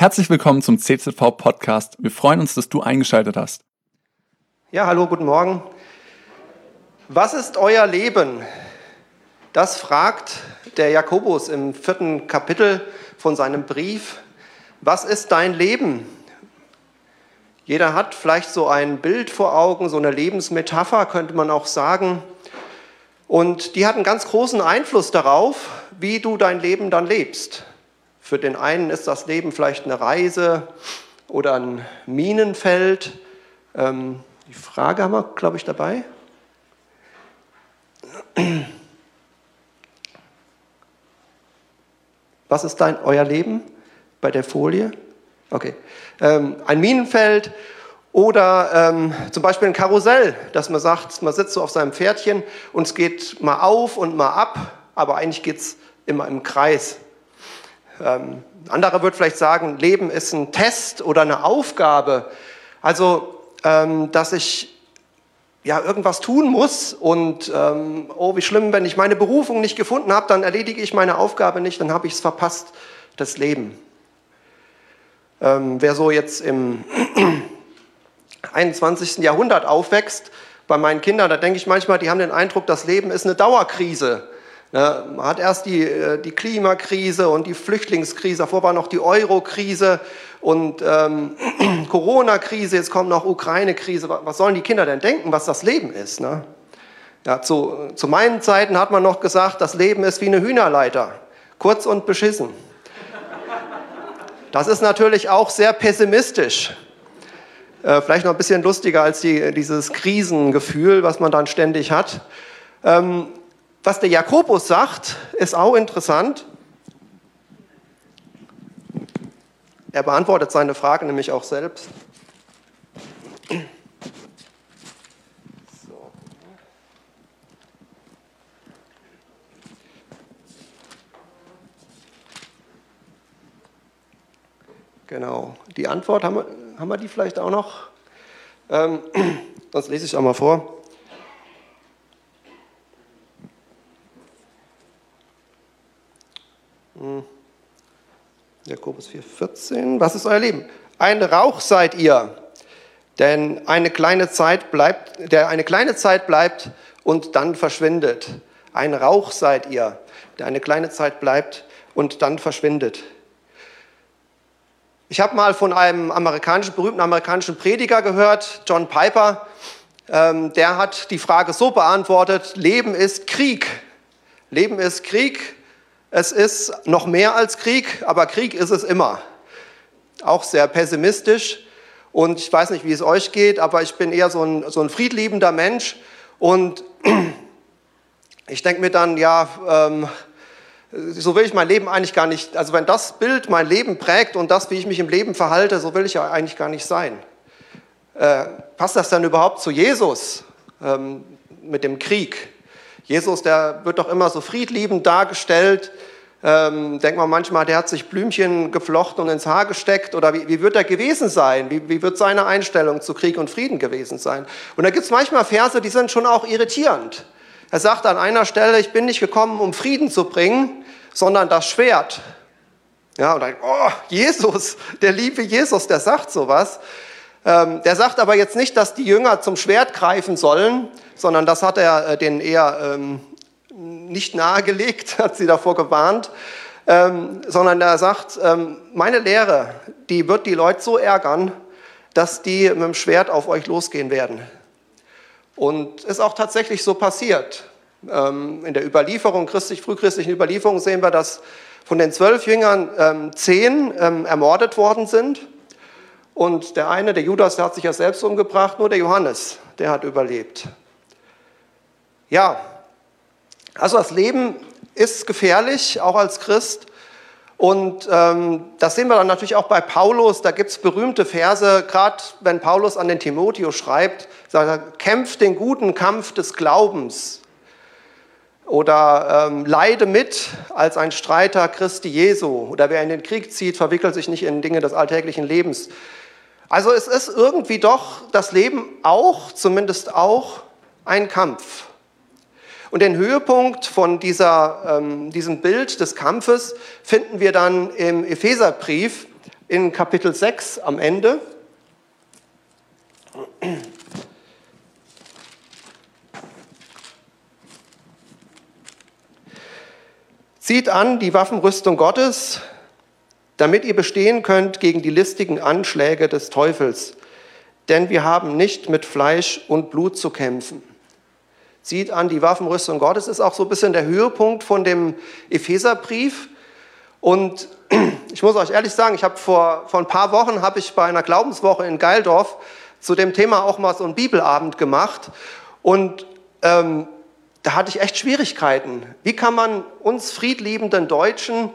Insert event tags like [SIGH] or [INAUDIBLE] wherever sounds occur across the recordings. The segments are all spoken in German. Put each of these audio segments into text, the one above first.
Herzlich willkommen zum CZV Podcast. Wir freuen uns, dass du eingeschaltet hast. Ja, hallo, guten Morgen. Was ist euer Leben? Das fragt der Jakobus im vierten Kapitel von seinem Brief. Was ist dein Leben? Jeder hat vielleicht so ein Bild vor Augen, so eine Lebensmetapher könnte man auch sagen. Und die hat einen ganz großen Einfluss darauf, wie du dein Leben dann lebst. Für den einen ist das Leben vielleicht eine Reise oder ein Minenfeld. Ähm, die Frage haben wir, glaube ich, dabei. Was ist dein, euer Leben bei der Folie? Okay. Ähm, ein Minenfeld oder ähm, zum Beispiel ein Karussell, dass man sagt, man sitzt so auf seinem Pferdchen und es geht mal auf und mal ab, aber eigentlich geht es immer im Kreis. Ähm, anderer wird vielleicht sagen, Leben ist ein Test oder eine Aufgabe. Also, ähm, dass ich ja irgendwas tun muss und ähm, oh, wie schlimm, wenn ich meine Berufung nicht gefunden habe, dann erledige ich meine Aufgabe nicht, dann habe ich es verpasst, das Leben. Ähm, wer so jetzt im [CLEARS THROAT] 21. Jahrhundert aufwächst, bei meinen Kindern, da denke ich manchmal, die haben den Eindruck, das Leben ist eine Dauerkrise. Ne, man hat erst die, äh, die Klimakrise und die Flüchtlingskrise, davor war noch die Euro-Krise und ähm, [CLEARS THROAT] Corona-Krise, jetzt kommt noch Ukraine-Krise. Was sollen die Kinder denn denken, was das Leben ist? Ne? Ja, zu, zu meinen Zeiten hat man noch gesagt, das Leben ist wie eine Hühnerleiter, kurz und beschissen. Das ist natürlich auch sehr pessimistisch. Äh, vielleicht noch ein bisschen lustiger als die, dieses Krisengefühl, was man dann ständig hat. Ähm, was der Jakobus sagt, ist auch interessant. Er beantwortet seine Frage nämlich auch selbst. Genau, die Antwort, haben wir, haben wir die vielleicht auch noch? Ähm, [CLEARS THROAT] sonst lese ich auch mal vor. Jakobus 4,14. Was ist euer Leben? Ein Rauch seid ihr, denn eine kleine Zeit bleibt, der eine kleine Zeit bleibt und dann verschwindet. Ein Rauch seid ihr, der eine kleine Zeit bleibt und dann verschwindet. Ich habe mal von einem amerikanischen, berühmten amerikanischen Prediger gehört, John Piper. Ähm, der hat die Frage so beantwortet: Leben ist Krieg. Leben ist Krieg es ist noch mehr als Krieg, aber Krieg ist es immer. Auch sehr pessimistisch. Und ich weiß nicht, wie es euch geht, aber ich bin eher so ein, so ein friedliebender Mensch. Und [CLEARS THROAT] ich denke mir dann, ja, ähm, so will ich mein Leben eigentlich gar nicht, also wenn das Bild mein Leben prägt und das, wie ich mich im Leben verhalte, so will ich ja eigentlich gar nicht sein. Äh, passt das dann überhaupt zu Jesus ähm, mit dem Krieg? Jesus, der wird doch immer so friedliebend dargestellt. Ähm, denkt man manchmal, der hat sich Blümchen geflochten und ins Haar gesteckt. Oder wie, wie wird er gewesen sein? Wie, wie, wird seine Einstellung zu Krieg und Frieden gewesen sein? Und da gibt es manchmal Verse, die sind schon auch irritierend. Er sagt an einer Stelle, ich bin nicht gekommen, um Frieden zu bringen, sondern das Schwert. Ja, und dann, oh, Jesus, der liebe Jesus, der sagt sowas. Ähm, der sagt aber jetzt nicht, dass die Jünger zum Schwert greifen sollen, sondern das hat er äh, denen eher ähm, nicht nahegelegt, [LAUGHS] hat sie davor gewarnt, ähm, sondern er sagt, ähm, meine Lehre, die wird die Leute so ärgern, dass die mit dem Schwert auf euch losgehen werden. Und ist auch tatsächlich so passiert. Ähm, in der Überlieferung, christlich, frühchristlichen Überlieferung sehen wir, dass von den zwölf Jüngern ähm, zehn ähm, ermordet worden sind. Und der eine, der Judas, der hat sich ja selbst umgebracht, nur der Johannes, der hat überlebt. Ja, also das Leben ist gefährlich, auch als Christ. Und ähm, das sehen wir dann natürlich auch bei Paulus. Da gibt es berühmte Verse, gerade wenn Paulus an den Timotheus schreibt, sagt er, kämpft den guten Kampf des Glaubens. Oder ähm, leide mit als ein Streiter Christi Jesu. Oder wer in den Krieg zieht, verwickelt sich nicht in Dinge des alltäglichen Lebens. Also es ist irgendwie doch das Leben auch, zumindest auch, ein Kampf. Und den Höhepunkt von dieser, ähm, diesem Bild des Kampfes finden wir dann im Epheserbrief, in Kapitel 6 am Ende. Zieht an die Waffenrüstung Gottes, damit ihr bestehen könnt gegen die listigen Anschläge des Teufels. Denn wir haben nicht mit Fleisch und Blut zu kämpfen. Zieht an die Waffenrüstung Gottes ist auch so ein bisschen der Höhepunkt von dem Epheserbrief. Und [CLEARS THROAT] ich muss euch ehrlich sagen, ich habe vor, vor ein paar Wochen habe ich bei einer Glaubenswoche in Geildorf zu dem Thema auch mal so einen Bibelabend gemacht. Und ähm, da hatte ich echt Schwierigkeiten. Wie kann man uns friedliebenden Deutschen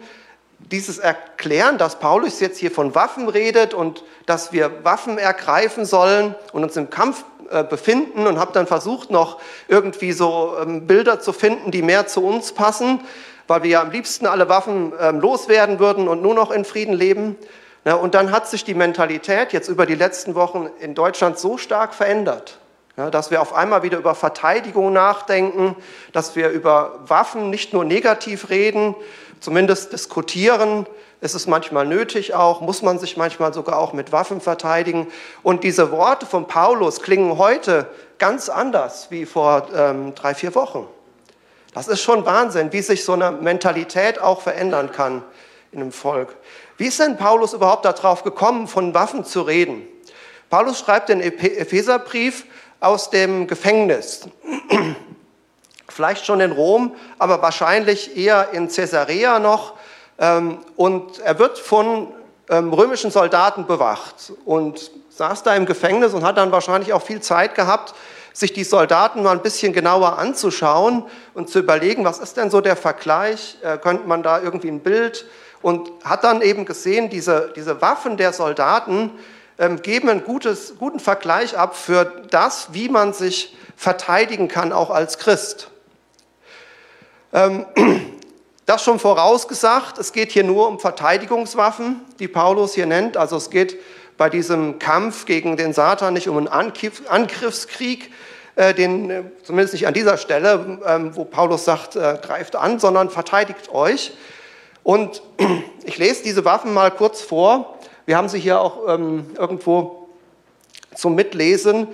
dieses erklären, dass Paulus jetzt hier von Waffen redet und dass wir Waffen ergreifen sollen und uns im Kampf befinden und habe dann versucht, noch irgendwie so ähm, Bilder zu finden, die mehr zu uns passen, weil wir ja am liebsten alle Waffen ähm, loswerden würden und nur noch in Frieden leben. Ja, und dann hat sich die Mentalität jetzt über die letzten Wochen in Deutschland so stark verändert. Dass wir auf einmal wieder über Verteidigung nachdenken, dass wir über Waffen nicht nur negativ reden, zumindest diskutieren. Es ist manchmal nötig auch, muss man sich manchmal sogar auch mit Waffen verteidigen. Und diese Worte von Paulus klingen heute ganz anders wie vor ähm, drei, vier Wochen. Das ist schon Wahnsinn, wie sich so eine Mentalität auch verändern kann in einem Volk. Wie ist denn Paulus überhaupt darauf gekommen, von Waffen zu reden? Paulus schreibt den Epheserbrief aus dem Gefängnis. Vielleicht schon in Rom, aber wahrscheinlich eher in Caesarea noch. Ähm, und er wird von ähm, römischen Soldaten bewacht und saß da im Gefängnis und hat dann wahrscheinlich auch viel Zeit gehabt, sich die Soldaten mal ein bisschen genauer anzuschauen und zu überlegen, was ist denn so der Vergleich? Äh, könnte man da irgendwie ein Bild? Und hat dann eben gesehen, diese, diese Waffen der Soldaten, ähm, geben einen gutes, guten Vergleich ab für das, wie man sich verteidigen kann, auch als Christ. Ähm, [CLEARS THROAT] das schon vorausgesagt, es geht hier nur um Verteidigungswaffen, die Paulus hier nennt. Also es geht bei diesem Kampf gegen den Satan nicht um einen Angriffskrieg, äh, den, äh, zumindest nicht an dieser Stelle, ähm, wo Paulus sagt, äh, greift an, sondern verteidigt euch. Und [CLEARS THROAT] ich lese diese Waffen mal kurz vor. Wir haben sie hier auch ähm, irgendwo zum Mitlesen.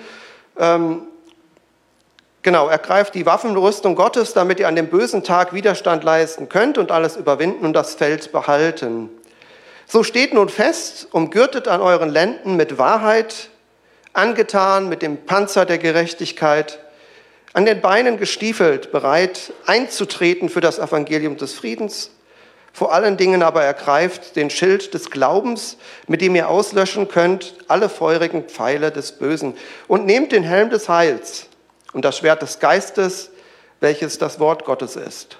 Ähm, genau, ergreift die Waffenrüstung Gottes, damit ihr an dem bösen Tag Widerstand leisten könnt und alles überwinden und das Feld behalten. So steht nun fest, umgürtet an euren Lenden mit Wahrheit, angetan mit dem Panzer der Gerechtigkeit, an den Beinen gestiefelt, bereit einzutreten für das Evangelium des Friedens vor allen Dingen aber ergreift den Schild des Glaubens, mit dem ihr auslöschen könnt alle feurigen Pfeile des Bösen. Und nehmt den Helm des Heils und das Schwert des Geistes, welches das Wort Gottes ist.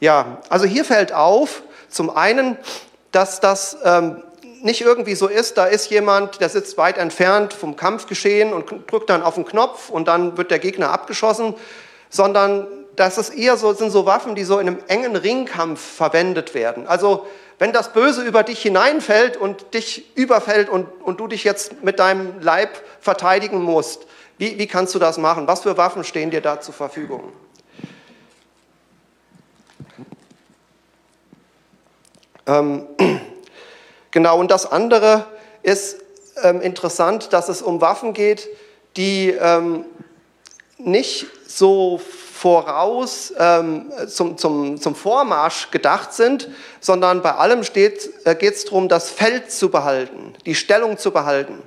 Ja, also hier fällt auf, zum einen, dass das ähm, nicht irgendwie so ist, da ist jemand, der sitzt weit entfernt vom Kampfgeschehen und drückt dann auf den Knopf und dann wird der Gegner abgeschossen, sondern das ist eher so, sind so Waffen, die so in einem engen Ringkampf verwendet werden. Also wenn das Böse über dich hineinfällt und dich überfällt und, und du dich jetzt mit deinem Leib verteidigen musst, wie, wie kannst du das machen? Was für Waffen stehen dir da zur Verfügung? Ähm, [CLEARS THROAT] genau, und das andere ist ähm, interessant, dass es um Waffen geht, die ähm, nicht so voraus ähm, zum, zum, zum Vormarsch gedacht sind, sondern bei allem äh, geht es darum, das Feld zu behalten, die Stellung zu behalten.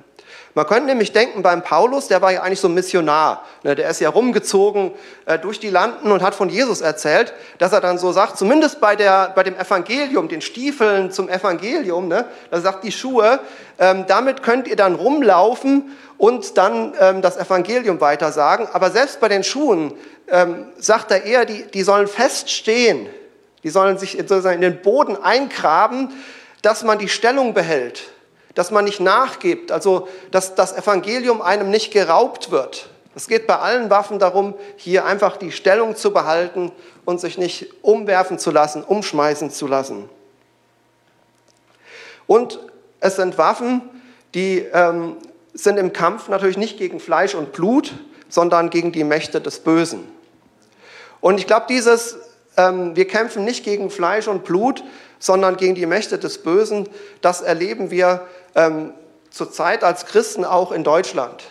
Man könnte nämlich denken, beim Paulus, der war ja eigentlich so ein Missionar, ne, der ist ja rumgezogen äh, durch die Landen und hat von Jesus erzählt, dass er dann so sagt, zumindest bei, der, bei dem Evangelium, den Stiefeln zum Evangelium, ne, da sagt die Schuhe, ähm, damit könnt ihr dann rumlaufen und dann ähm, das Evangelium weitersagen. Aber selbst bei den Schuhen ähm, sagt er eher, die, die sollen feststehen, die sollen sich sozusagen in den Boden eingraben, dass man die Stellung behält, dass man nicht nachgibt, also dass das Evangelium einem nicht geraubt wird. Es geht bei allen Waffen darum, hier einfach die Stellung zu behalten und sich nicht umwerfen zu lassen, umschmeißen zu lassen. Und es sind Waffen, die ähm, sind im Kampf natürlich nicht gegen Fleisch und Blut, sondern gegen die Mächte des Bösen. Und ich glaube, dieses ähm, wir kämpfen nicht gegen Fleisch und Blut, sondern gegen die Mächte des Bösen. Das erleben wir ähm, zurzeit als Christen auch in Deutschland.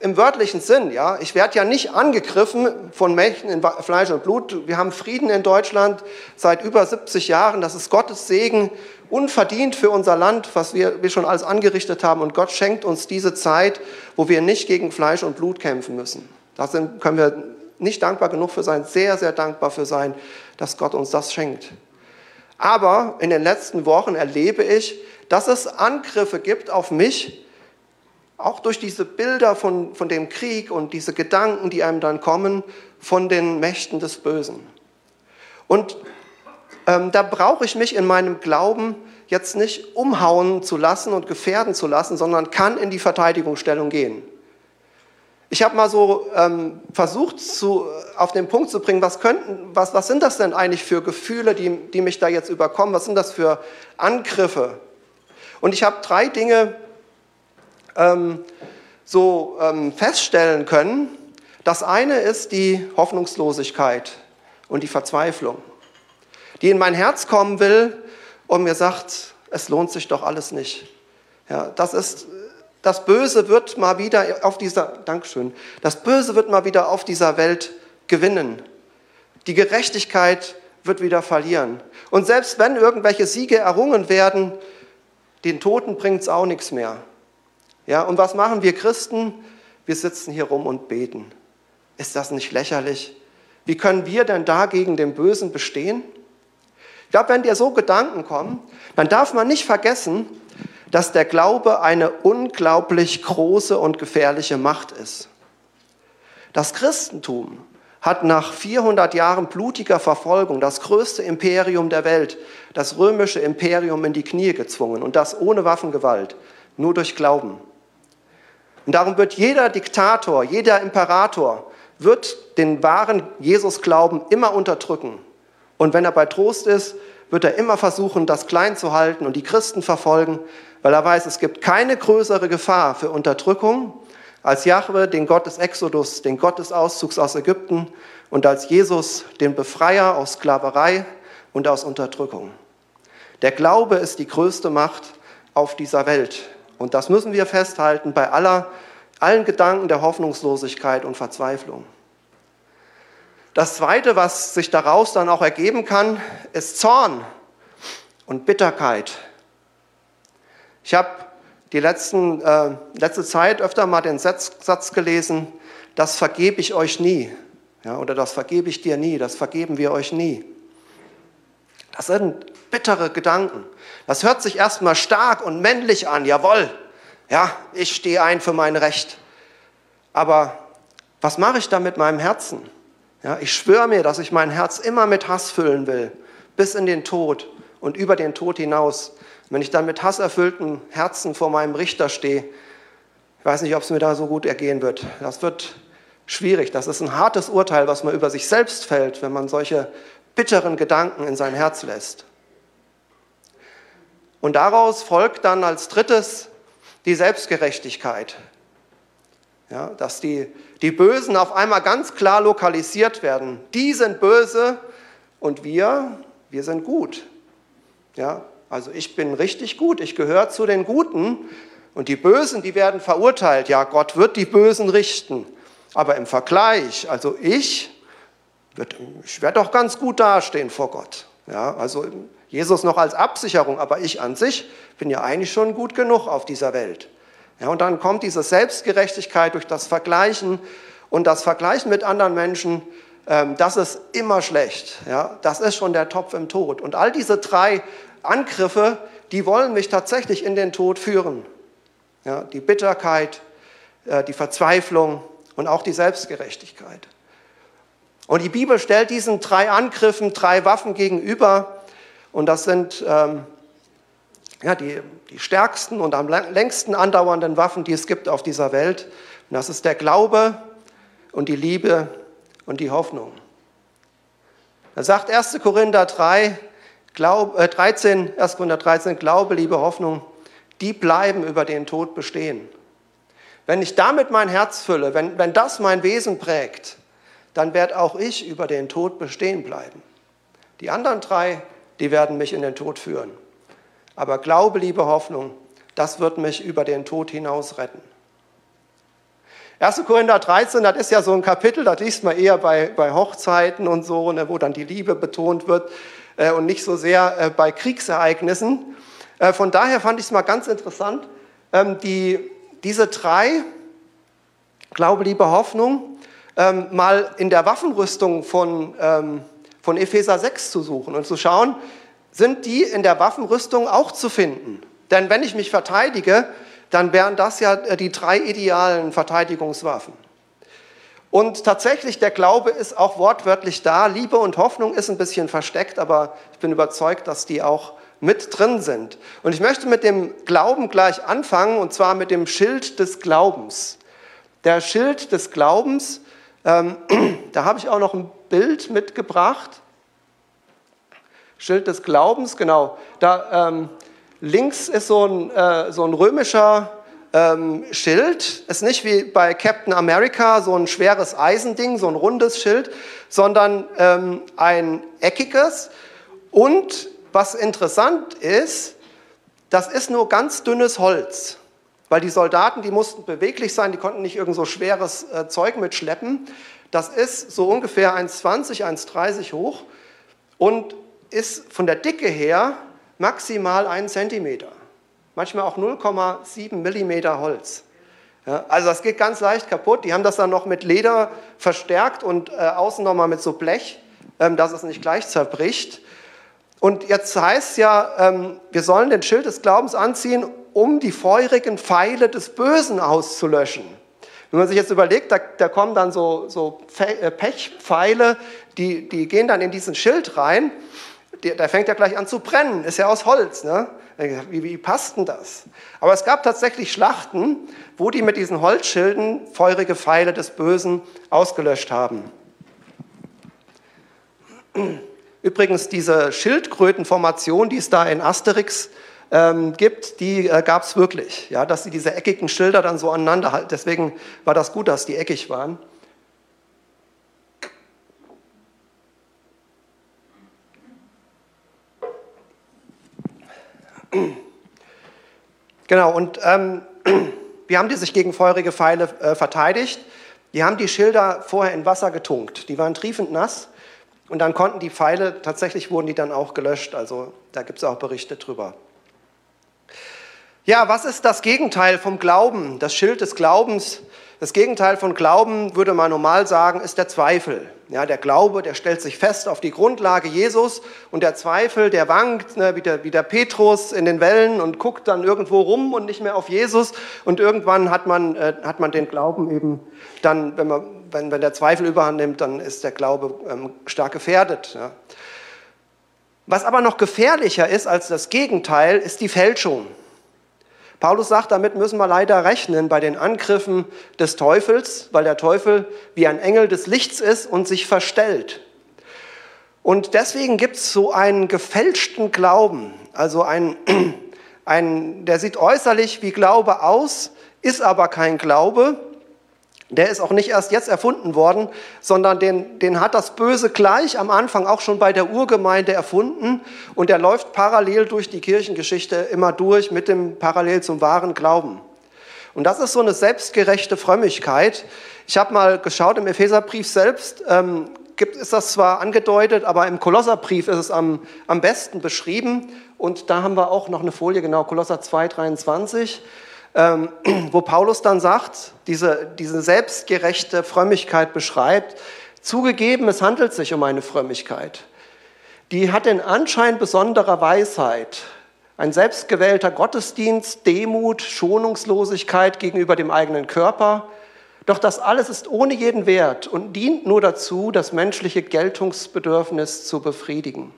Im wörtlichen Sinn, ja. Ich werde ja nicht angegriffen von Mächten in Fleisch und Blut. Wir haben Frieden in Deutschland seit über 70 Jahren. Das ist Gottes Segen, unverdient für unser Land, was wir, wir schon alles angerichtet haben. Und Gott schenkt uns diese Zeit, wo wir nicht gegen Fleisch und Blut kämpfen müssen. Da können wir nicht dankbar genug für sein, sehr, sehr dankbar für sein, dass Gott uns das schenkt. Aber in den letzten Wochen erlebe ich, dass es Angriffe gibt auf mich, auch durch diese Bilder von, von dem Krieg und diese Gedanken, die einem dann kommen von den Mächten des Bösen. Und ähm, da brauche ich mich in meinem Glauben jetzt nicht umhauen zu lassen und gefährden zu lassen, sondern kann in die Verteidigungsstellung gehen. Ich habe mal so ähm, versucht, zu, auf den Punkt zu bringen, was, könnten, was, was sind das denn eigentlich für Gefühle, die, die mich da jetzt überkommen? Was sind das für Angriffe? Und ich habe drei Dinge ähm, so ähm, feststellen können. Das eine ist die Hoffnungslosigkeit und die Verzweiflung, die in mein Herz kommen will und mir sagt, es lohnt sich doch alles nicht. Ja, das ist das Böse wird mal wieder auf dieser, Dankeschön, das Böse wird mal wieder auf dieser Welt gewinnen. Die Gerechtigkeit wird wieder verlieren. Und selbst wenn irgendwelche Siege errungen werden, den Toten bringt es auch nichts mehr. Ja, und was machen wir Christen? Wir sitzen hier rum und beten. Ist das nicht lächerlich? Wie können wir denn dagegen dem Bösen bestehen? Ich glaube, wenn dir so Gedanken kommen, dann darf man nicht vergessen, dass der Glaube eine unglaublich große und gefährliche Macht ist. Das Christentum hat nach 400 Jahren blutiger Verfolgung das größte Imperium der Welt, das römische Imperium, in die Knie gezwungen und das ohne Waffengewalt, nur durch Glauben. Und darum wird jeder Diktator, jeder Imperator, wird den wahren Jesus-Glauben immer unterdrücken. Und wenn er bei Trost ist, wird er immer versuchen, das klein zu halten und die Christen verfolgen, weil er weiß, es gibt keine größere Gefahr für Unterdrückung als Jahwe, den Gott des Exodus, den Gott des Auszugs aus Ägypten und als Jesus, den Befreier aus Sklaverei und aus Unterdrückung. Der Glaube ist die größte Macht auf dieser Welt. Und das müssen wir festhalten bei aller, allen Gedanken der Hoffnungslosigkeit und Verzweiflung. Das Zweite, was sich daraus dann auch ergeben kann, ist Zorn und Bitterkeit ich habe die letzten, äh, letzte Zeit öfter mal den Satz, Satz gelesen, das vergebe ich euch nie. Ja, oder das vergebe ich dir nie, das vergeben wir euch nie. Das sind bittere Gedanken. Das hört sich erstmal stark und männlich an, jawohl. Ja, ich stehe ein für mein Recht. Aber was mache ich da mit meinem Herzen? Ja, ich schwöre mir, dass ich mein Herz immer mit Hass füllen will, bis in den Tod und über den Tod hinaus. Wenn ich dann mit hasserfülltem Herzen vor meinem Richter stehe, ich weiß nicht, ob es mir da so gut ergehen wird. Das wird schwierig. Das ist ein hartes Urteil, was man über sich selbst fällt, wenn man solche bitteren Gedanken in sein Herz lässt. Und daraus folgt dann als drittes die Selbstgerechtigkeit. Ja, dass die, die Bösen auf einmal ganz klar lokalisiert werden. Die sind böse und wir, wir sind gut. Ja, also ich bin richtig gut, ich gehöre zu den Guten und die Bösen, die werden verurteilt. Ja, Gott wird die Bösen richten. Aber im Vergleich, also ich, ich werde doch ganz gut dastehen vor Gott. Ja, also Jesus noch als Absicherung, aber ich an sich bin ja eigentlich schon gut genug auf dieser Welt. Ja, und dann kommt diese Selbstgerechtigkeit durch das Vergleichen und das Vergleichen mit anderen Menschen, ähm, das ist immer schlecht. Ja, das ist schon der Topf im Tod. Und all diese drei Angriffe, die wollen mich tatsächlich in den Tod führen. Ja, die Bitterkeit, äh, die Verzweiflung und auch die Selbstgerechtigkeit. Und die Bibel stellt diesen drei Angriffen drei Waffen gegenüber. Und das sind ähm, ja, die, die stärksten und am längsten andauernden Waffen, die es gibt auf dieser Welt. Und das ist der Glaube und die Liebe und die Hoffnung. Da sagt 1. Korinther 3, Glaub, äh, 13, 1. Korinther 13, Glaube, Liebe, Hoffnung, die bleiben über den Tod bestehen. Wenn ich damit mein Herz fülle, wenn, wenn das mein Wesen prägt, dann werde auch ich über den Tod bestehen bleiben. Die anderen drei, die werden mich in den Tod führen. Aber Glaube, Liebe, Hoffnung, das wird mich über den Tod hinaus retten. 1. Korinther 13, das ist ja so ein Kapitel, das liest man eher bei, bei Hochzeiten und so, ne, wo dann die Liebe betont wird äh, und nicht so sehr äh, bei Kriegsereignissen. Äh, von daher fand ich es mal ganz interessant, ähm, die, diese drei, Glaube, Liebe, Hoffnung, ähm, mal in der Waffenrüstung von, ähm, von Epheser 6 zu suchen und zu schauen, sind die in der Waffenrüstung auch zu finden? Denn wenn ich mich verteidige, dann wären das ja äh, die drei idealen Verteidigungswaffen. Und tatsächlich, der Glaube ist auch wortwörtlich da. Liebe und Hoffnung ist ein bisschen versteckt, aber ich bin überzeugt, dass die auch mit drin sind. Und ich möchte mit dem Glauben gleich anfangen, und zwar mit dem Schild des Glaubens. Der Schild des Glaubens, ähm, [CLEARS THROAT] da habe ich auch noch ein Bild mitgebracht. Schild des Glaubens, genau. Da, ähm, Links ist so ein, äh, so ein römischer ähm, Schild. Ist nicht wie bei Captain America so ein schweres Eisending, so ein rundes Schild, sondern ähm, ein eckiges. Und was interessant ist, das ist nur ganz dünnes Holz. Weil die Soldaten, die mussten beweglich sein, die konnten nicht irgend so schweres äh, Zeug mitschleppen. Das ist so ungefähr 1,20, 1,30 hoch und ist von der Dicke her maximal einen Zentimeter, manchmal auch 0,7 Millimeter Holz. Ja, also das geht ganz leicht kaputt. Die haben das dann noch mit Leder verstärkt und äh, außen nochmal mit so Blech, ähm, dass es nicht gleich zerbricht. Und jetzt heißt ja, ähm, wir sollen den Schild des Glaubens anziehen, um die feurigen Pfeile des Bösen auszulöschen. Wenn man sich jetzt überlegt, da, da kommen dann so, so äh, Pechpfeile, die, die gehen dann in diesen Schild rein der fängt ja gleich an zu brennen, ist ja aus Holz. Ne? Wie, wie passt denn das? Aber es gab tatsächlich Schlachten, wo die mit diesen Holzschilden feurige Pfeile des Bösen ausgelöscht haben. Übrigens, diese Schildkrötenformation, die es da in Asterix ähm, gibt, die äh, gab es wirklich. Ja, dass sie diese eckigen Schilder dann so aneinander halten. Deswegen war das gut, dass die eckig waren. Genau, und ähm, [CLEARS THROAT] wie haben die sich gegen feurige Pfeile äh, verteidigt? Die haben die Schilder vorher in Wasser getunkt. Die waren triefend nass und dann konnten die Pfeile, tatsächlich wurden die dann auch gelöscht. Also da gibt es auch Berichte drüber. Ja, was ist das Gegenteil vom Glauben? Das Schild des Glaubens das Gegenteil von Glauben, würde man normal sagen, ist der Zweifel. Ja, der Glaube, der stellt sich fest auf die Grundlage Jesus und der Zweifel, der wankt, ne, wie, der, wie der Petrus in den Wellen und guckt dann irgendwo rum und nicht mehr auf Jesus. Und irgendwann hat man, äh, hat man den Glauben eben dann, wenn, man, wenn, wenn der Zweifel überhand nimmt, dann ist der Glaube ähm, stark gefährdet. Ja. Was aber noch gefährlicher ist als das Gegenteil, ist die Fälschung. Paulus sagt, damit müssen wir leider rechnen bei den Angriffen des Teufels, weil der Teufel wie ein Engel des Lichts ist und sich verstellt. Und deswegen gibt es so einen gefälschten Glauben, also einen, [CLEARS THROAT] einen, der sieht äußerlich wie Glaube aus, ist aber kein Glaube der ist auch nicht erst jetzt erfunden worden, sondern den, den hat das Böse gleich am Anfang auch schon bei der Urgemeinde erfunden und der läuft parallel durch die Kirchengeschichte immer durch mit dem parallel zum wahren Glauben. Und das ist so eine selbstgerechte Frömmigkeit. Ich habe mal geschaut, im Epheserbrief selbst ähm, gibt, ist das zwar angedeutet, aber im Kolosserbrief ist es am, am besten beschrieben. Und da haben wir auch noch eine Folie, genau, Kolosser 2, 23 ähm, wo Paulus dann sagt, diese, diese selbstgerechte Frömmigkeit beschreibt, zugegeben, es handelt sich um eine Frömmigkeit. Die hat den Anschein besonderer Weisheit, ein selbstgewählter Gottesdienst, Demut, Schonungslosigkeit gegenüber dem eigenen Körper. Doch das alles ist ohne jeden Wert und dient nur dazu, das menschliche Geltungsbedürfnis zu befriedigen.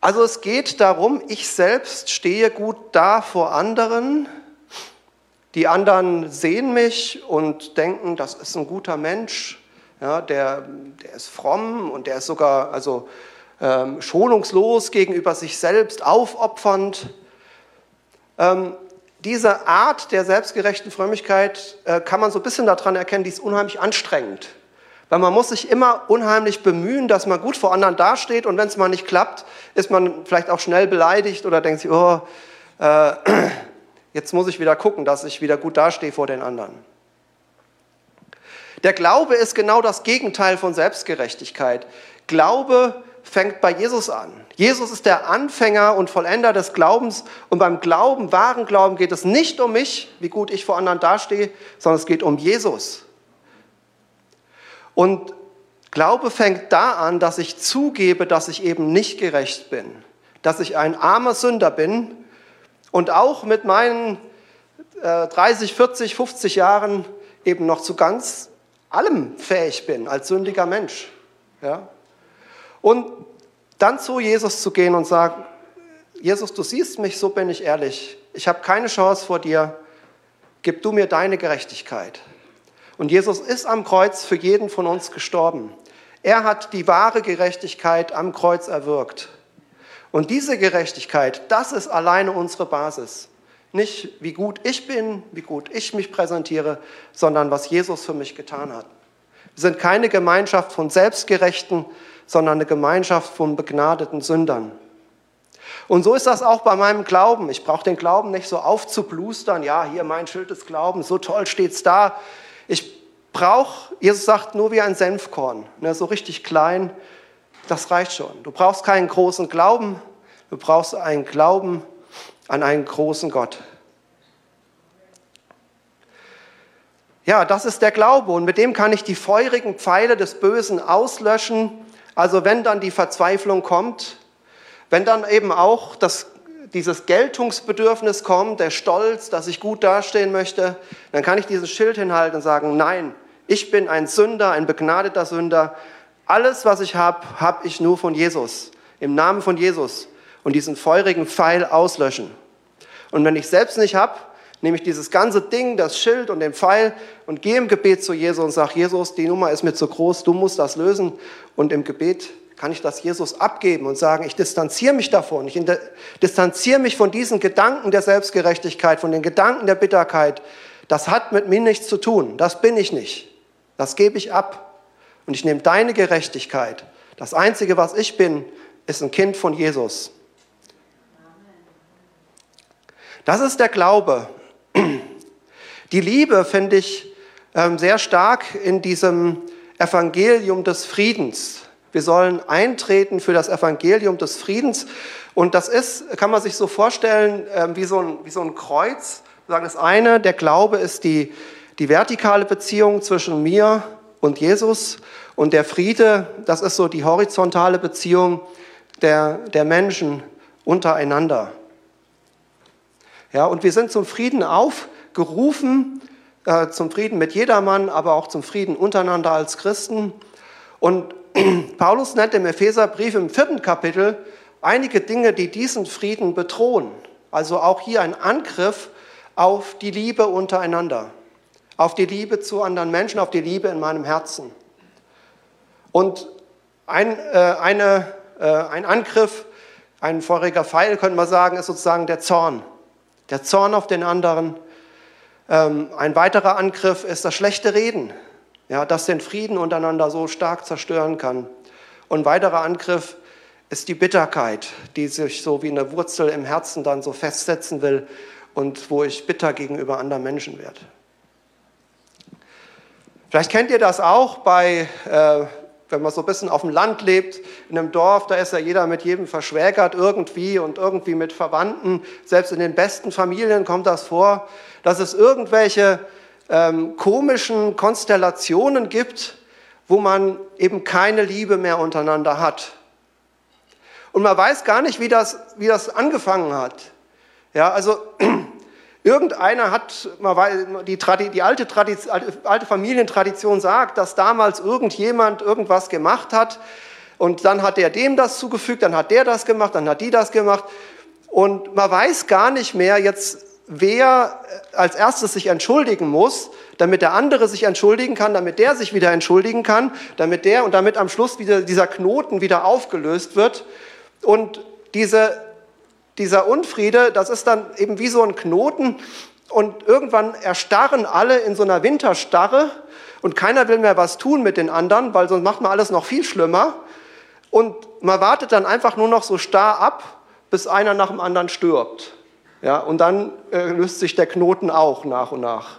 Also es geht darum, ich selbst stehe gut da vor anderen. Die anderen sehen mich und denken, das ist ein guter Mensch, ja, der, der ist fromm und der ist sogar also, ähm, schonungslos gegenüber sich selbst, aufopfernd. Ähm, diese Art der selbstgerechten Frömmigkeit äh, kann man so ein bisschen daran erkennen, die ist unheimlich anstrengend. Weil man muss sich immer unheimlich bemühen, dass man gut vor anderen dasteht und wenn es mal nicht klappt, ist man vielleicht auch schnell beleidigt oder denkt sich, oh, äh, jetzt muss ich wieder gucken, dass ich wieder gut dastehe vor den anderen. Der Glaube ist genau das Gegenteil von Selbstgerechtigkeit. Glaube fängt bei Jesus an. Jesus ist der Anfänger und Vollender des Glaubens und beim Glauben, wahren Glauben geht es nicht um mich, wie gut ich vor anderen dastehe, sondern es geht um Jesus. Und Glaube fängt da an, dass ich zugebe, dass ich eben nicht gerecht bin, dass ich ein armer Sünder bin und auch mit meinen äh, 30, 40, 50 Jahren eben noch zu ganz allem fähig bin als sündiger Mensch. Ja? Und dann zu Jesus zu gehen und sagen, Jesus, du siehst mich, so bin ich ehrlich. Ich habe keine Chance vor dir. Gib du mir deine Gerechtigkeit. Und Jesus ist am Kreuz für jeden von uns gestorben. Er hat die wahre Gerechtigkeit am Kreuz erwirkt. Und diese Gerechtigkeit, das ist alleine unsere Basis. Nicht wie gut ich bin, wie gut ich mich präsentiere, sondern was Jesus für mich getan hat. Wir sind keine Gemeinschaft von Selbstgerechten, sondern eine Gemeinschaft von begnadeten Sündern. Und so ist das auch bei meinem Glauben. Ich brauche den Glauben nicht so aufzublustern, ja, hier mein Schild des Glaubens, so toll steht es da. Ich brauche, Jesus sagt, nur wie ein Senfkorn, ne, so richtig klein, das reicht schon. Du brauchst keinen großen Glauben, du brauchst einen Glauben an einen großen Gott. Ja, das ist der Glaube und mit dem kann ich die feurigen Pfeile des Bösen auslöschen. Also wenn dann die Verzweiflung kommt, wenn dann eben auch das dieses Geltungsbedürfnis kommt, der Stolz, dass ich gut dastehen möchte, dann kann ich dieses Schild hinhalten und sagen, nein, ich bin ein Sünder, ein begnadeter Sünder. Alles, was ich habe, habe ich nur von Jesus, im Namen von Jesus und diesen feurigen Pfeil auslöschen. Und wenn ich selbst nicht habe, nehme ich dieses ganze Ding, das Schild und den Pfeil und gehe im Gebet zu Jesus und sage, Jesus, die Nummer ist mir zu groß, du musst das lösen. Und im Gebet kann ich das Jesus abgeben und sagen, ich distanziere mich davon, ich distanziere mich von diesen Gedanken der Selbstgerechtigkeit, von den Gedanken der Bitterkeit. Das hat mit mir nichts zu tun, das bin ich nicht. Das gebe ich ab und ich nehme deine Gerechtigkeit. Das Einzige, was ich bin, ist ein Kind von Jesus. Das ist der Glaube. Die Liebe finde ich ähm, sehr stark in diesem Evangelium des Friedens. Wir sollen eintreten für das Evangelium des Friedens. Und das ist, kann man sich so vorstellen, ähm, wie so ein, wie so ein Kreuz. Wir sagen das eine, der Glaube ist die, die vertikale Beziehung zwischen mir und Jesus. Und der Friede, das ist so die horizontale Beziehung der, der Menschen untereinander. Ja, und wir sind zum Frieden aufgerufen, äh, zum Frieden mit jedermann, aber auch zum Frieden untereinander als Christen. Und [CLEARS THROAT] Paulus nennt im Epheserbrief im vierten Kapitel einige Dinge, die diesen Frieden bedrohen. Also auch hier ein Angriff auf die Liebe untereinander, auf die Liebe zu anderen Menschen, auf die Liebe in meinem Herzen. Und ein, äh, eine, äh, ein Angriff, ein feuriger Pfeil, könnte man sagen, ist sozusagen der Zorn. Der Zorn auf den anderen. Ähm, ein weiterer Angriff ist das schlechte Reden ja, das den Frieden untereinander so stark zerstören kann. Und ein weiterer Angriff ist die Bitterkeit, die sich so wie eine Wurzel im Herzen dann so festsetzen will und wo ich bitter gegenüber anderen Menschen werde. Vielleicht kennt ihr das auch bei, äh, wenn man so ein bisschen auf dem Land lebt, in einem Dorf, da ist ja jeder mit jedem verschwägert irgendwie und irgendwie mit Verwandten. Selbst in den besten Familien kommt das vor, dass es irgendwelche ähm, komischen Konstellationen gibt, wo man eben keine Liebe mehr untereinander hat. Und man weiß gar nicht, wie das, wie das angefangen hat. Ja, also [CLEARS THROAT] irgendeiner hat, die, die alte, alte Familientradition sagt, dass damals irgendjemand irgendwas gemacht hat und dann hat der dem das zugefügt, dann hat der das gemacht, dann hat die das gemacht. Und man weiß gar nicht mehr jetzt, wer äh, als erstes sich entschuldigen muss, damit der andere sich entschuldigen kann, damit der sich wieder entschuldigen kann, damit der und damit am Schluss wieder dieser Knoten wieder aufgelöst wird und diese, dieser Unfriede, das ist dann eben wie so ein Knoten und irgendwann erstarren alle in so einer Winterstarre und keiner will mehr was tun mit den anderen, weil sonst macht man alles noch viel schlimmer. Und man wartet dann einfach nur noch so starr ab, bis einer nach dem anderen stirbt. Ja, und dann äh, löst sich der Knoten auch nach und nach.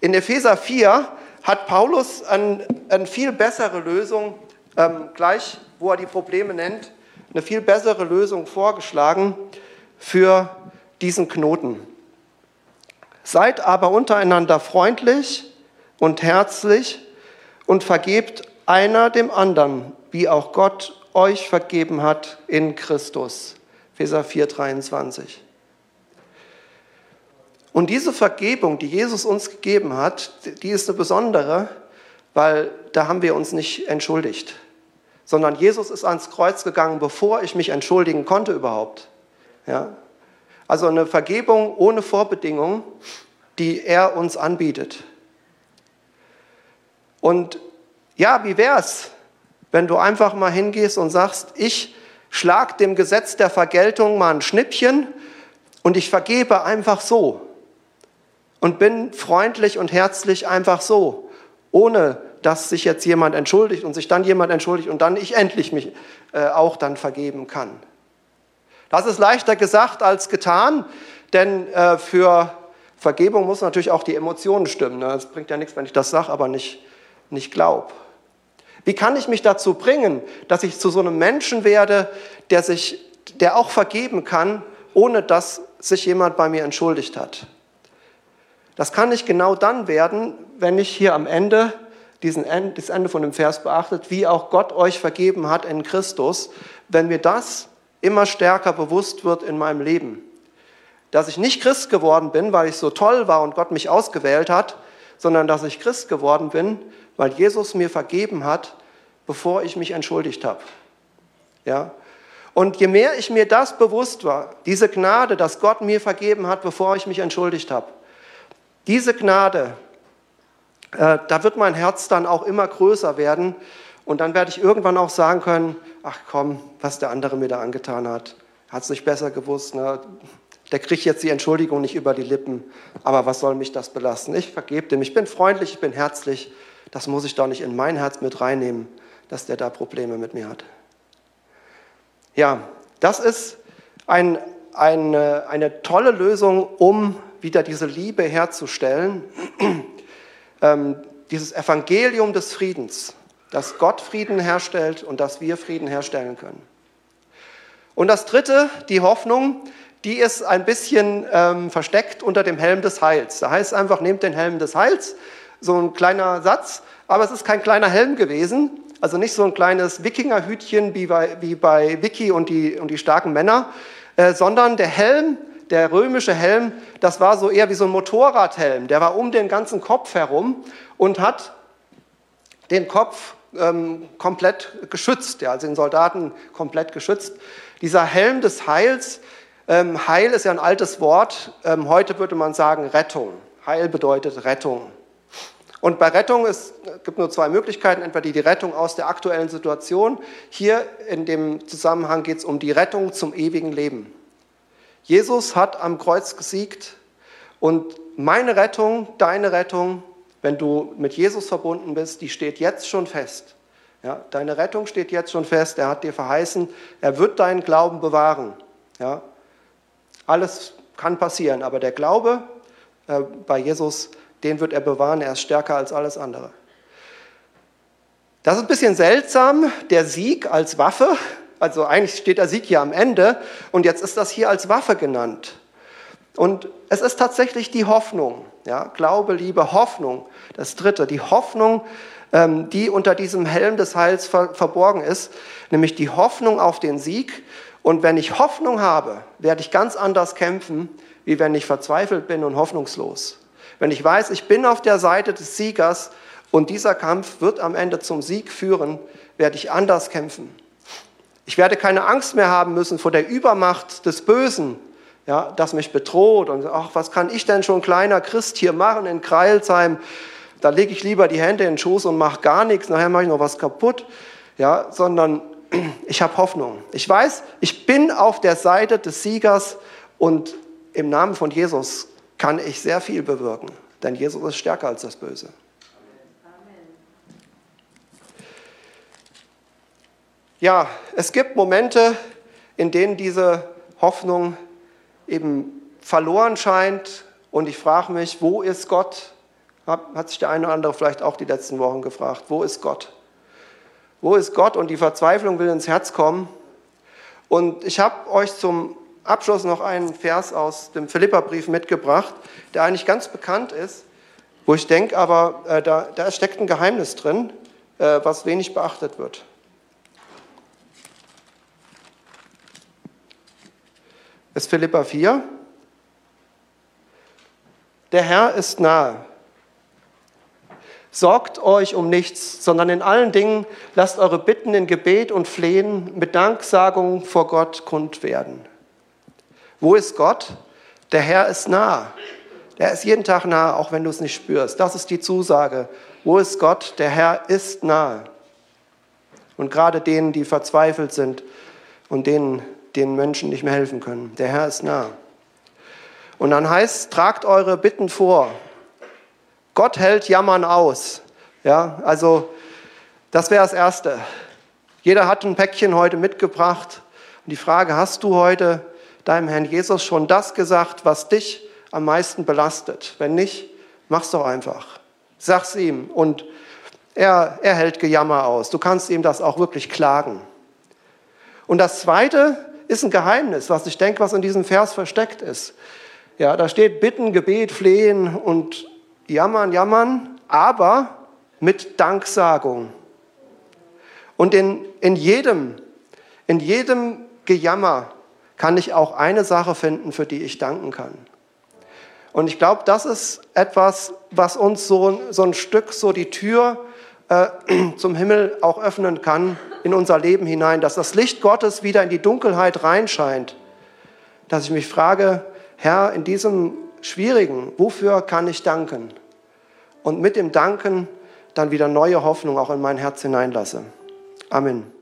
In Epheser 4 hat Paulus eine ein viel bessere Lösung, ähm, gleich wo er die Probleme nennt, eine viel bessere Lösung vorgeschlagen für diesen Knoten. Seid aber untereinander freundlich und herzlich und vergebt einer dem anderen, wie auch Gott euch vergeben hat in Christus. Epheser 4, 23. Und diese Vergebung, die Jesus uns gegeben hat, die ist eine besondere, weil da haben wir uns nicht entschuldigt, sondern Jesus ist ans Kreuz gegangen, bevor ich mich entschuldigen konnte überhaupt. Ja? Also eine Vergebung ohne Vorbedingung, die er uns anbietet. Und ja, wie wär's, wenn du einfach mal hingehst und sagst, ich schlag dem Gesetz der Vergeltung mal ein Schnippchen und ich vergebe einfach so und bin freundlich und herzlich einfach so, ohne dass sich jetzt jemand entschuldigt und sich dann jemand entschuldigt und dann ich endlich mich äh, auch dann vergeben kann. Das ist leichter gesagt als getan, denn äh, für Vergebung muss natürlich auch die Emotionen stimmen. Ne? Es bringt ja nichts, wenn ich das sage, aber nicht, nicht glaube. Wie kann ich mich dazu bringen, dass ich zu so einem Menschen werde, der, sich, der auch vergeben kann, ohne dass sich jemand bei mir entschuldigt hat? Das kann ich genau dann werden, wenn ich hier am Ende diesen End, das Ende von dem Vers beachtet, wie auch Gott euch vergeben hat in Christus, wenn mir das immer stärker bewusst wird in meinem Leben. Dass ich nicht Christ geworden bin, weil ich so toll war und Gott mich ausgewählt hat, sondern dass ich Christ geworden bin, weil Jesus mir vergeben hat, bevor ich mich entschuldigt habe. Ja? Und je mehr ich mir das bewusst war, diese Gnade, dass Gott mir vergeben hat, bevor ich mich entschuldigt habe, diese Gnade, äh, da wird mein Herz dann auch immer größer werden und dann werde ich irgendwann auch sagen können, ach komm, was der andere mir da angetan hat, hat es nicht besser gewusst. Ne? Der kriegt jetzt die Entschuldigung nicht über die Lippen, aber was soll mich das belasten? Ich vergebe dem, ich bin freundlich, ich bin herzlich, das muss ich doch nicht in mein Herz mit reinnehmen, dass der da Probleme mit mir hat. Ja, das ist ein, eine, eine tolle Lösung, um wieder diese Liebe herzustellen. [CLEARS THROAT] ähm, dieses Evangelium des Friedens, dass Gott Frieden herstellt und dass wir Frieden herstellen können. Und das Dritte, die Hoffnung, die ist ein bisschen ähm, versteckt unter dem Helm des Heils. Da heißt es einfach, nehmt den Helm des Heils so ein kleiner Satz, aber es ist kein kleiner Helm gewesen, also nicht so ein kleines Wikingerhütchen wie bei, wie bei Vicky und die, und die starken Männer, äh, sondern der Helm, der römische Helm, das war so eher wie so ein Motorradhelm, der war um den ganzen Kopf herum und hat den Kopf ähm, komplett geschützt, ja, also den Soldaten komplett geschützt. Dieser Helm des Heils, ähm, Heil ist ja ein altes Wort, ähm, heute würde man sagen Rettung. Heil bedeutet Rettung. Und bei Rettung es gibt nur zwei Möglichkeiten, entweder die Rettung aus der aktuellen Situation. Hier in dem Zusammenhang geht es um die Rettung zum ewigen Leben. Jesus hat am Kreuz gesiegt und meine Rettung, deine Rettung, wenn du mit Jesus verbunden bist, die steht jetzt schon fest. Ja, deine Rettung steht jetzt schon fest. Er hat dir verheißen, er wird deinen Glauben bewahren. Ja, alles kann passieren, aber der Glaube äh, bei Jesus den wird er bewahren, er ist stärker als alles andere. Das ist ein bisschen seltsam, der Sieg als Waffe. Also eigentlich steht der Sieg hier am Ende und jetzt ist das hier als Waffe genannt. Und es ist tatsächlich die Hoffnung, ja, Glaube, Liebe, Hoffnung. Das Dritte, die Hoffnung, ähm, die unter diesem Helm des Heils verborgen ist, nämlich die Hoffnung auf den Sieg. Und wenn ich Hoffnung habe, werde ich ganz anders kämpfen, wie wenn ich verzweifelt bin und hoffnungslos. Wenn ich weiß, ich bin auf der Seite des Siegers und dieser Kampf wird am Ende zum Sieg führen, werde ich anders kämpfen. Ich werde keine Angst mehr haben müssen vor der Übermacht des Bösen, ja, das mich bedroht und ach, was kann ich denn schon kleiner Christ hier machen in Kreilsheim? Da lege ich lieber die Hände in den Schoß und mache gar nichts, nachher mache ich noch was kaputt. Ja, sondern [CLEARS THROAT] ich habe Hoffnung. Ich weiß, ich bin auf der Seite des Siegers und im Namen von Jesus kann ich sehr viel bewirken, denn Jesus ist stärker als das Böse. Ja, es gibt Momente, in denen diese Hoffnung eben verloren scheint und ich frage mich, wo ist Gott? Hat sich der eine oder andere vielleicht auch die letzten Wochen gefragt, wo ist Gott? Wo ist Gott? Und die Verzweiflung will ins Herz kommen. Und ich habe euch zum Abschluss noch einen Vers aus dem Philipperbrief mitgebracht, der eigentlich ganz bekannt ist, wo ich denke, aber äh, da, da steckt ein Geheimnis drin, äh, was wenig beachtet wird. Ist Philippa 4. Der Herr ist nahe. Sorgt euch um nichts, sondern in allen Dingen lasst eure Bitten in Gebet und Flehen mit Danksagung vor Gott kund werden. Wo ist Gott? Der Herr ist nah. Der ist jeden Tag nah, auch wenn du es nicht spürst. Das ist die Zusage. Wo ist Gott? Der Herr ist nah. Und gerade denen, die verzweifelt sind und denen, denen Menschen nicht mehr helfen können. Der Herr ist nah. Und dann heißt, tragt eure Bitten vor. Gott hält Jammern aus. Ja, also das wäre das Erste. Jeder hat ein Päckchen heute mitgebracht. Und die Frage, hast du heute deinem Herrn Jesus schon das gesagt, was dich am meisten belastet? Wenn nicht, mach's doch einfach. Sag's ihm und er, er hält Gejammer aus. Du kannst ihm das auch wirklich klagen. Und das Zweite ist ein Geheimnis, was ich denke, was in diesem Vers versteckt ist. Ja, da steht Bitten, Gebet, Flehen und jammern, jammern, aber mit Danksagung. Und in, in, jedem, in jedem Gejammer kann ich auch eine Sache finden, für die ich danken kann. Und ich glaube, das ist etwas, was uns so, so ein Stück so die Tür äh, [CLEARS THROAT] zum Himmel auch öffnen kann in unser Leben hinein, dass das Licht Gottes wieder in die Dunkelheit reinscheint. Dass ich mich frage, Herr, in diesem Schwierigen, wofür kann ich danken? und mit dem Danken dann wieder neue Hoffnung auch in mein Herz hineinlasse. Amen.